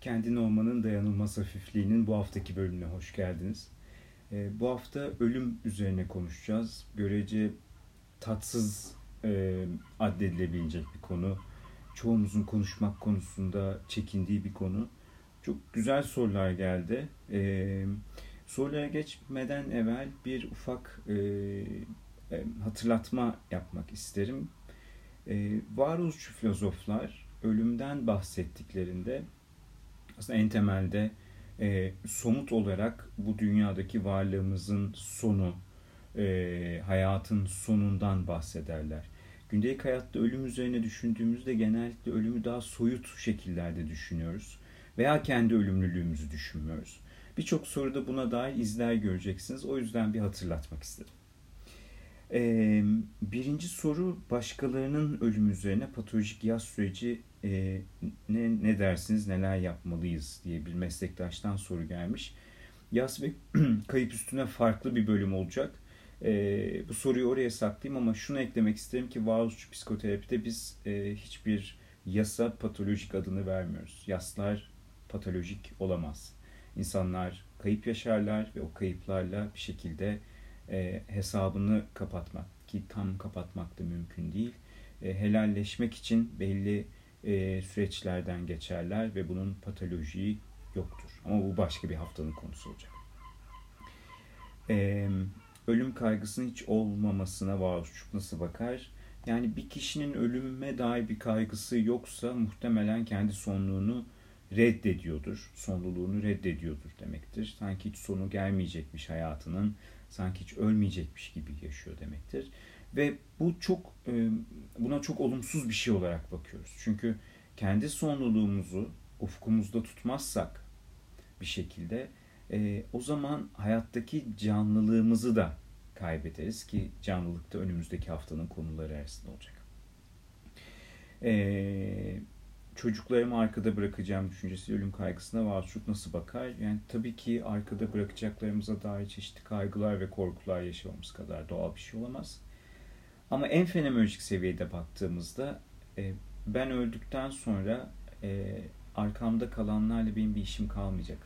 Kendin Olmanın Dayanılmaz Hafifliğinin bu haftaki bölümüne hoş geldiniz. E, bu hafta ölüm üzerine konuşacağız. Görece tatsız e, addedilebilecek bir konu. Çoğumuzun konuşmak konusunda çekindiği bir konu. Çok güzel sorular geldi. E, sorulara geçmeden evvel bir ufak e, e, hatırlatma yapmak isterim. E, varoluşçu filozoflar ölümden bahsettiklerinde aslında en temelde e, somut olarak bu dünyadaki varlığımızın sonu, e, hayatın sonundan bahsederler. Gündelik hayatta ölüm üzerine düşündüğümüzde genellikle ölümü daha soyut şekillerde düşünüyoruz veya kendi ölümlülüğümüzü düşünmüyoruz. Birçok soruda buna dair izler göreceksiniz. O yüzden bir hatırlatmak istedim. Ee, birinci soru başkalarının ölümü üzerine patolojik yaz süreci e, ne, ne dersiniz neler yapmalıyız diye bir meslektaştan soru gelmiş. Yaz ve kayıp üstüne farklı bir bölüm olacak. E, bu soruyu oraya saklayayım ama şunu eklemek isterim ki varoluşçu psikoterapide biz e, hiçbir yasa patolojik adını vermiyoruz. Yaslar patolojik olamaz. İnsanlar kayıp yaşarlar ve o kayıplarla bir şekilde e, hesabını kapatmak ki tam kapatmak da mümkün değil. E, helalleşmek için belli e, süreçlerden geçerler ve bunun patolojiyi yoktur. Ama bu başka bir haftanın konusu olacak. E, ölüm kaygısının hiç olmamasına varoluşçuk nasıl bakar? Yani bir kişinin ölüme dair bir kaygısı yoksa muhtemelen kendi sonluğunu reddediyordur. Sonluluğunu reddediyordur demektir. Sanki hiç sonu gelmeyecekmiş hayatının, sanki hiç ölmeyecekmiş gibi yaşıyor demektir. Ve bu çok e, buna çok olumsuz bir şey olarak bakıyoruz. Çünkü kendi sonluluğumuzu ufkumuzda tutmazsak bir şekilde e, o zaman hayattaki canlılığımızı da kaybederiz ki canlılık da önümüzdeki haftanın konuları arasında olacak. E, çocuklarımı arkada bırakacağım düşüncesi ölüm kaygısına Valçuk nasıl bakar? Yani tabii ki arkada bırakacaklarımıza dair çeşitli kaygılar ve korkular yaşamamız kadar doğal bir şey olamaz. Ama en fenomenolojik seviyede baktığımızda e, ben öldükten sonra e, arkamda kalanlarla benim bir işim kalmayacak.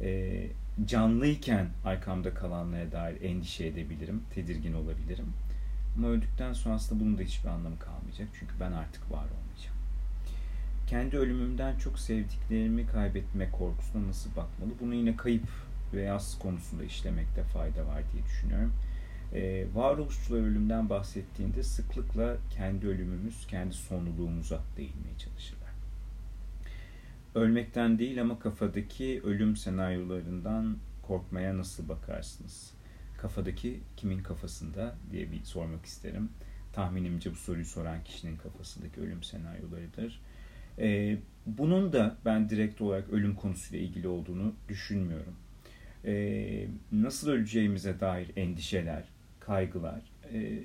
E, canlıyken arkamda kalanlara dair endişe edebilirim, tedirgin olabilirim. Ama öldükten sonra aslında bunun da hiçbir anlamı kalmayacak. Çünkü ben artık var olmayacağım. Kendi ölümümden çok sevdiklerimi kaybetme korkusuna nasıl bakmalı? Bunu yine kayıp ve yaz konusunda işlemekte fayda var diye düşünüyorum. Ee, varoluşçular ölümden bahsettiğinde sıklıkla kendi ölümümüz, kendi sonluluğumuza değinmeye çalışırlar. Ölmekten değil ama kafadaki ölüm senaryolarından korkmaya nasıl bakarsınız? Kafadaki kimin kafasında diye bir sormak isterim. Tahminimce bu soruyu soran kişinin kafasındaki ölüm senaryolarıdır. Ee, bunun da ben direkt olarak ölüm konusuyla ilgili olduğunu düşünmüyorum. Ee, nasıl öleceğimize dair endişeler, kaygılar e,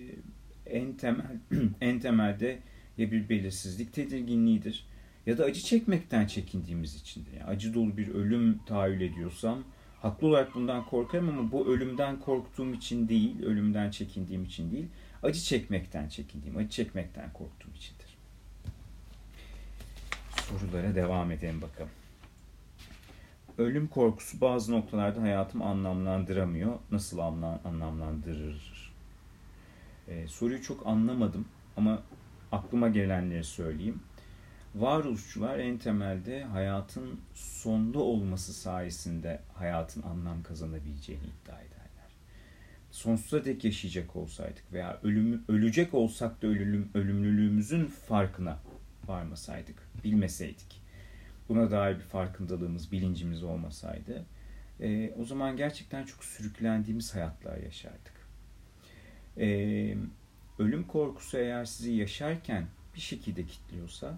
en temel en temelde ya bir belirsizlik tedirginliğidir ya da acı çekmekten çekindiğimiz içindir. Yani acı dolu bir ölüm tahayyül ediyorsam haklı olarak bundan korkarım ama bu ölümden korktuğum için değil, ölümden çekindiğim için değil, acı çekmekten çekindiğim, acı çekmekten korktuğum içindir. Sorulara devam edelim bakalım. Ölüm korkusu bazı noktalarda hayatımı anlamlandıramıyor. Nasıl anlamlandırır? Ee, soruyu çok anlamadım ama aklıma gelenleri söyleyeyim. Varoluşçular en temelde hayatın sonlu olması sayesinde hayatın anlam kazanabileceğini iddia ederler. Sonsuza dek yaşayacak olsaydık veya ölüm, ölecek olsak da ölüm, ölümlülüğümüzün farkına varmasaydık, bilmeseydik, buna dair bir farkındalığımız, bilincimiz olmasaydı, e, o zaman gerçekten çok sürüklendiğimiz hayatlar yaşardık. E, ölüm korkusu eğer sizi yaşarken bir şekilde kitliyorsa,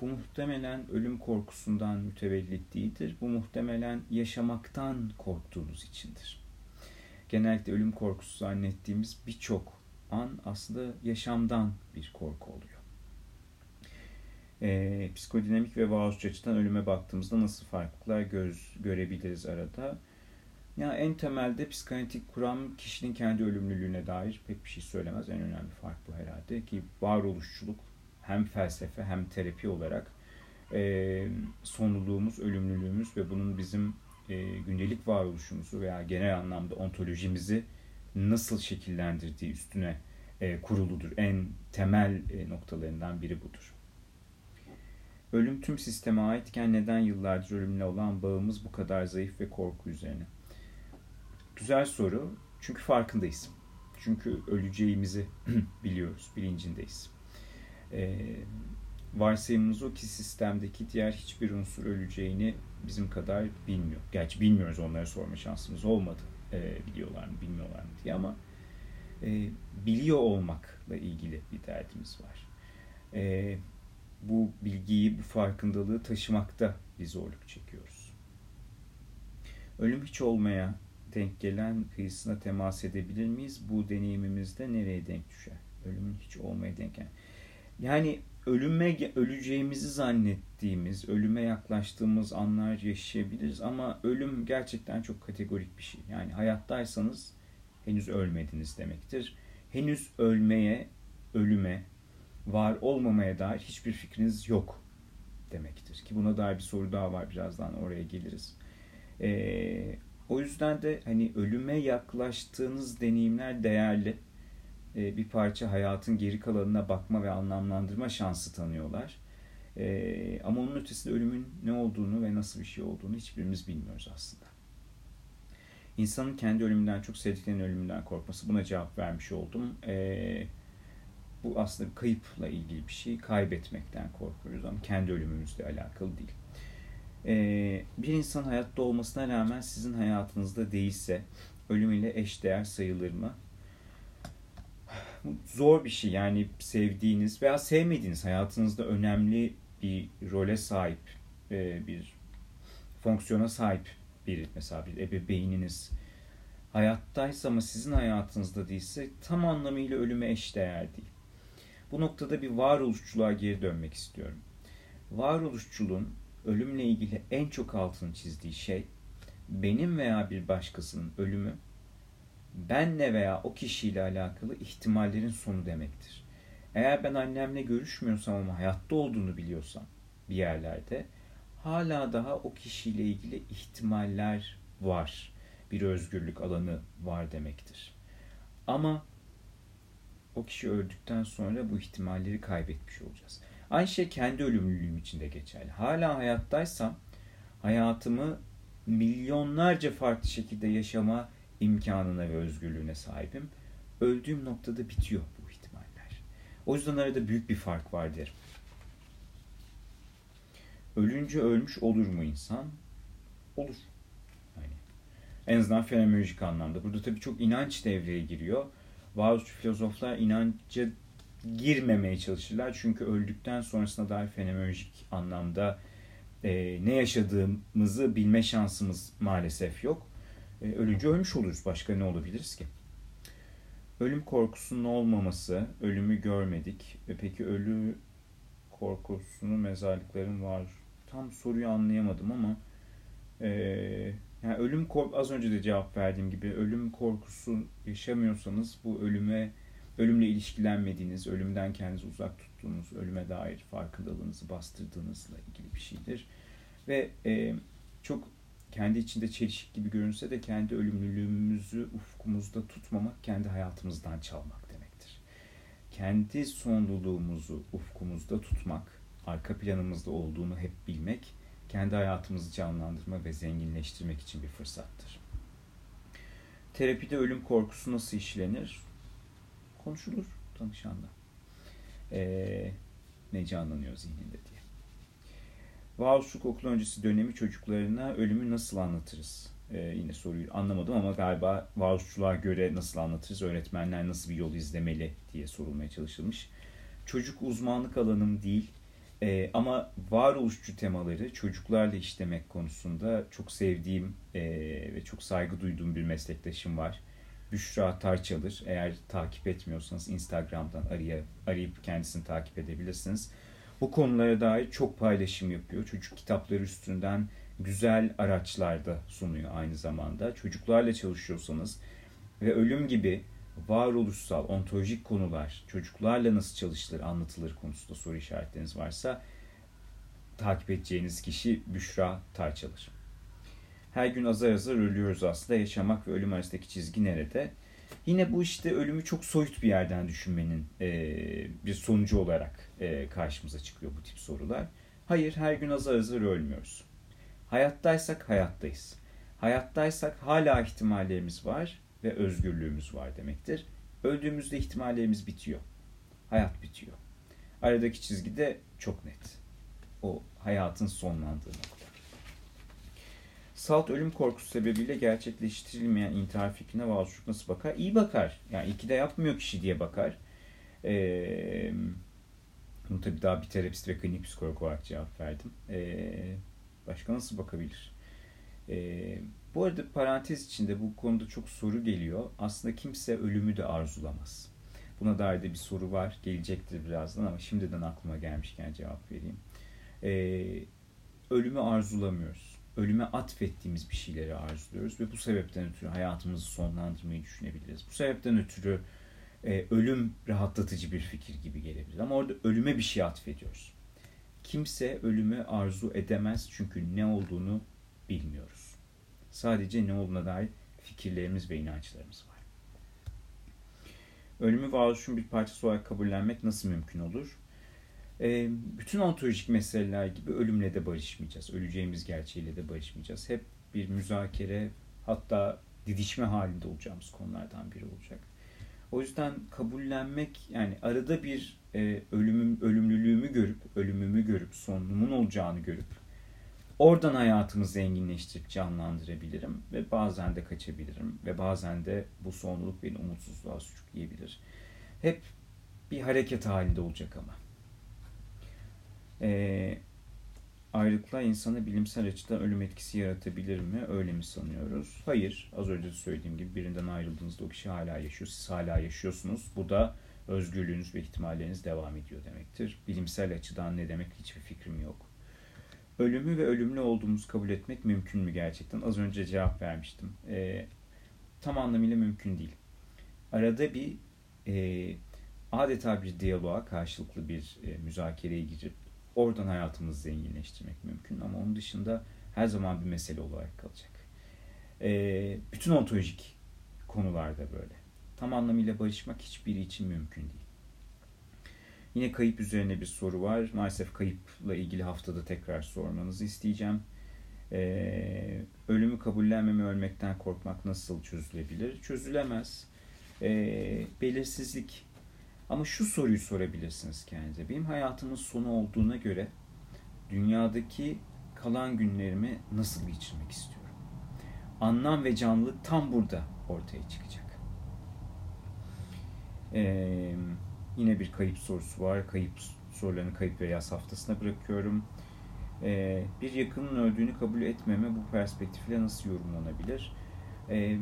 bu muhtemelen ölüm korkusundan mütevellit değildir. Bu muhtemelen yaşamaktan korktuğunuz içindir. Genellikle ölüm korkusu zannettiğimiz birçok an aslında yaşamdan bir korku oluyor e, psikodinamik ve varoluşçu açıdan ölüme baktığımızda nasıl farklılıklar göz, görebiliriz arada? Ya en temelde psikanalitik kuram kişinin kendi ölümlülüğüne dair pek bir şey söylemez. En önemli fark bu herhalde ki varoluşçuluk hem felsefe hem terapi olarak e, sonluluğumuz, ölümlülüğümüz ve bunun bizim e, gündelik varoluşumuzu veya genel anlamda ontolojimizi nasıl şekillendirdiği üstüne e, kuruludur. En temel e, noktalarından biri budur. Ölüm tüm sisteme aitken neden yıllardır ölümle olan bağımız bu kadar zayıf ve korku üzerine? Güzel soru. Çünkü farkındayız. Çünkü öleceğimizi biliyoruz, bilincindeyiz. Ee, varsayımımız o ki sistemdeki diğer hiçbir unsur öleceğini bizim kadar bilmiyor. Gerçi bilmiyoruz onlara sorma şansımız olmadı. Ee, biliyorlar mı, bilmiyorlar mı diye ama e, biliyor olmakla ilgili bir derdimiz var. E, bu bilgiyi, bu farkındalığı taşımakta bir zorluk çekiyoruz. Ölüm hiç olmaya denk gelen kıyısına temas edebilir miyiz? Bu deneyimimizde nereye denk düşer? Ölümün hiç olmaya denk gelen. Yani ölüme öleceğimizi zannettiğimiz, ölüme yaklaştığımız anlar yaşayabiliriz ama ölüm gerçekten çok kategorik bir şey. Yani hayattaysanız henüz ölmediniz demektir. Henüz ölmeye, ölüme, var olmamaya dair hiçbir fikriniz yok demektir. Ki buna dair bir soru daha var birazdan oraya geliriz. Ee, o yüzden de hani ölüme yaklaştığınız deneyimler değerli. Ee, bir parça hayatın geri kalanına bakma ve anlamlandırma şansı tanıyorlar. Ee, ama onun ötesinde ölümün ne olduğunu ve nasıl bir şey olduğunu hiçbirimiz bilmiyoruz aslında. İnsanın kendi ölümünden çok sevdiklerinin ölümünden korkması. Buna cevap vermiş oldum. Ee, bu aslında kayıpla ilgili bir şey. Kaybetmekten korkuyoruz ama kendi ölümümüzle alakalı değil. Ee, bir insan hayatta olmasına rağmen sizin hayatınızda değilse ölümüyle eşdeğer sayılır mı? Zor bir şey yani sevdiğiniz veya sevmediğiniz hayatınızda önemli bir role sahip e, bir fonksiyona sahip bir mesela bir ebeveyniniz hayattaysa ama sizin hayatınızda değilse tam anlamıyla ölüme eşdeğer değil. Bu noktada bir varoluşçuluğa geri dönmek istiyorum. Varoluşçuluğun ölümle ilgili en çok altını çizdiği şey benim veya bir başkasının ölümü benle veya o kişiyle alakalı ihtimallerin sonu demektir. Eğer ben annemle görüşmüyorsam ama hayatta olduğunu biliyorsam bir yerlerde hala daha o kişiyle ilgili ihtimaller var. Bir özgürlük alanı var demektir. Ama o kişi öldükten sonra bu ihtimalleri kaybetmiş olacağız. Aynı şey kendi ölümlülüğüm için de geçerli. Hala hayattaysam hayatımı milyonlarca farklı şekilde yaşama imkanına ve özgürlüğüne sahibim. Öldüğüm noktada bitiyor bu ihtimaller. O yüzden arada büyük bir fark var derim. Ölünce ölmüş olur mu insan? Olur. Yani en azından fenomenolojik anlamda. Burada tabii çok inanç devreye giriyor varoluşçu filozoflar inanca girmemeye çalışırlar. Çünkü öldükten sonrasına dair fenomenolojik anlamda e, ne yaşadığımızı bilme şansımız maalesef yok. E, ölünce ölmüş oluruz. Başka ne olabiliriz ki? Ölüm korkusunun olmaması, ölümü görmedik. E, peki ölü korkusunu mezarlıkların var. Tam soruyu anlayamadım ama e, yani ölüm kork az önce de cevap verdiğim gibi ölüm korkusu yaşamıyorsanız bu ölüme ölümle ilişkilenmediğiniz, ölümden kendinizi uzak tuttuğunuz, ölüme dair farkındalığınızı bastırdığınızla ilgili bir şeydir. Ve e, çok kendi içinde çelişik gibi görünse de kendi ölümlülüğümüzü ufkumuzda tutmamak, kendi hayatımızdan çalmak demektir. Kendi sonluluğumuzu ufkumuzda tutmak, arka planımızda olduğunu hep bilmek, kendi hayatımızı canlandırma ve zenginleştirmek için bir fırsattır. Terapide ölüm korkusu nasıl işlenir? Konuşulur danışanla. Ee, ne canlanıyor zihninde diye. Varoluşluk okul öncesi dönemi çocuklarına ölümü nasıl anlatırız? Ee, yine soruyu anlamadım ama galiba varoluşçuluğa göre nasıl anlatırız? Öğretmenler nasıl bir yol izlemeli diye sorulmaya çalışılmış. Çocuk uzmanlık alanım değil e, ama varoluşçu temaları çocuklarla işlemek konusunda çok sevdiğim e, ve çok saygı duyduğum bir meslektaşım var. Büşra Tarçalır. Eğer takip etmiyorsanız Instagram'dan arayıp, arayıp kendisini takip edebilirsiniz. Bu konulara dair çok paylaşım yapıyor. Çocuk kitapları üstünden güzel araçlar da sunuyor aynı zamanda. Çocuklarla çalışıyorsanız ve ölüm gibi varoluşsal, ontolojik konular, çocuklarla nasıl çalışılır, anlatılır konusunda soru işaretleriniz varsa takip edeceğiniz kişi Büşra Tarçalır. Her gün azar azar ölüyoruz aslında. Yaşamak ve ölüm arasındaki çizgi nerede? Yine bu işte ölümü çok soyut bir yerden düşünmenin e, bir sonucu olarak e, karşımıza çıkıyor bu tip sorular. Hayır, her gün azar azar ölmüyoruz. Hayattaysak hayattayız. Hayattaysak hala ihtimallerimiz var ve özgürlüğümüz var demektir. Öldüğümüzde ihtimallerimiz bitiyor. Hayat bitiyor. Aradaki çizgi de çok net. O hayatın sonlandığı nokta. Salt ölüm korkusu sebebiyle gerçekleştirilmeyen intihar fikrine Walsh nasıl bakar? İyi bakar. Yani iki de yapmıyor kişi diye bakar. Ee, bunu tabii daha bir terapist ve klinik psikolog olarak cevap verdim. Ee, başka nasıl bakabilir? Ee, bu arada parantez içinde bu konuda çok soru geliyor. Aslında kimse ölümü de arzulamaz. Buna dair de bir soru var. Gelecektir birazdan ama şimdiden aklıma gelmişken cevap vereyim. Ee, ölümü arzulamıyoruz. Ölüme atfettiğimiz bir şeyleri arzuluyoruz ve bu sebepten ötürü hayatımızı sonlandırmayı düşünebiliriz. Bu sebepten ötürü e, ölüm rahatlatıcı bir fikir gibi gelebilir. Ama orada ölüme bir şey atfediyoruz. Kimse ölümü arzu edemez çünkü ne olduğunu bilmiyoruz. Sadece ne olduğuna dair fikirlerimiz ve inançlarımız var. Ölümü varoluşun bir parçası olarak kabullenmek nasıl mümkün olur? E, bütün ontolojik meseleler gibi ölümle de barışmayacağız. Öleceğimiz gerçeğiyle de barışmayacağız. Hep bir müzakere hatta didişme halinde olacağımız konulardan biri olacak. O yüzden kabullenmek yani arada bir e, ölümüm ölümlülüğümü görüp ölümümü görüp sonumun olacağını görüp oradan hayatımı zenginleştirip canlandırabilirim ve bazen de kaçabilirim ve bazen de bu sonluluk beni umutsuzluğa sürükleyebilir. Hep bir hareket halinde olacak ama. E, ayrılıklar insana bilimsel açıdan ölüm etkisi yaratabilir mi? Öyle mi sanıyoruz? Hayır. Az önce de söylediğim gibi birinden ayrıldığınızda o kişi hala yaşıyor. Siz hala yaşıyorsunuz. Bu da özgürlüğünüz ve ihtimalleriniz devam ediyor demektir. Bilimsel açıdan ne demek hiçbir fikrim yok. Ölümü ve ölümlü olduğumuzu kabul etmek mümkün mü gerçekten? Az önce cevap vermiştim. E, tam anlamıyla mümkün değil. Arada bir e, adeta bir diyaloğa, karşılıklı bir e, müzakereye girip Oradan hayatımızı zenginleştirmek mümkün ama onun dışında her zaman bir mesele olarak kalacak. E, bütün ontolojik konularda böyle. Tam anlamıyla barışmak hiçbiri için mümkün değil. Yine kayıp üzerine bir soru var. Maalesef kayıpla ilgili haftada tekrar sormanızı isteyeceğim. Ee, ölümü kabullenmeme, ölmekten korkmak nasıl çözülebilir? Çözülemez. Ee, belirsizlik ama şu soruyu sorabilirsiniz kendinize. Benim hayatımın sonu olduğuna göre dünyadaki kalan günlerimi nasıl geçirmek istiyorum? Anlam ve canlılık tam burada ortaya çıkacak. Ee, yine bir kayıp sorusu var. Kayıp sorularını kayıp ve yaz haftasına bırakıyorum. Ee, bir yakının öldüğünü kabul etmeme bu perspektifle nasıl yorumlanabilir? Ee,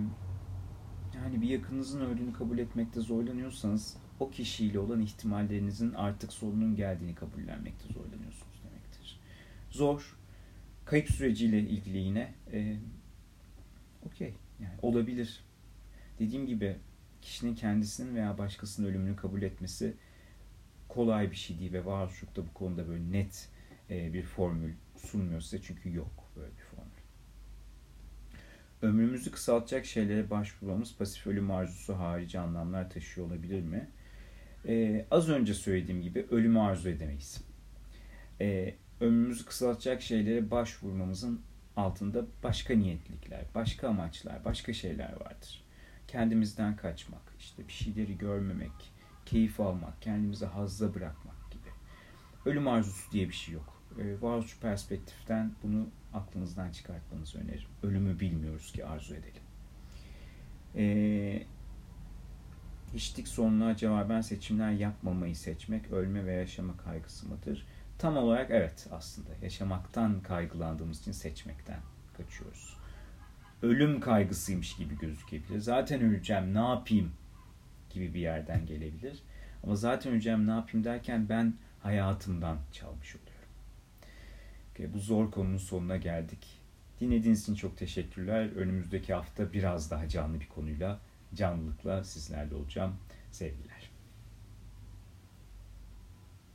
yani bir yakınınızın öldüğünü kabul etmekte zorlanıyorsanız o kişiyle olan ihtimallerinizin artık sonunun geldiğini kabullenmekte zorlanıyorsunuz demektir. Zor. Kayıp süreciyle ilgili yine e, okey yani olabilir. Dediğim gibi kişinin kendisinin veya başkasının ölümünü kabul etmesi kolay bir şey değil ve varoluşlukta bu konuda böyle net e, bir formül sunmuyor size çünkü yok böyle bir formül. Ömrümüzü kısaltacak şeylere başvurmamız pasif ölüm arzusu harici anlamlar taşıyor olabilir mi? Ee, az önce söylediğim gibi ölümü arzu edemeyiz. Ee, ömrümüzü kısaltacak şeylere başvurmamızın altında başka niyetlikler, başka amaçlar, başka şeyler vardır. Kendimizden kaçmak, işte bir şeyleri görmemek, keyif almak, kendimizi hazza bırakmak gibi. Ölüm arzusu diye bir şey yok. Ee, varoluş perspektiften bunu aklınızdan çıkartmanızı öneririm. Ölümü bilmiyoruz ki arzu edelim. Ee, hiçlik sorununa cevaben seçimler yapmamayı seçmek ölme ve yaşama kaygısı mıdır? Tam olarak evet aslında. Yaşamaktan kaygılandığımız için seçmekten kaçıyoruz. Ölüm kaygısıymış gibi gözükebilir. Zaten öleceğim ne yapayım gibi bir yerden gelebilir. Ama zaten öleceğim ne yapayım derken ben hayatımdan çalmış oluyorum. Okay, bu zor konunun sonuna geldik. Dinlediğiniz için çok teşekkürler. Önümüzdeki hafta biraz daha canlı bir konuyla canlılıkla sizlerle olacağım. Sevgiler.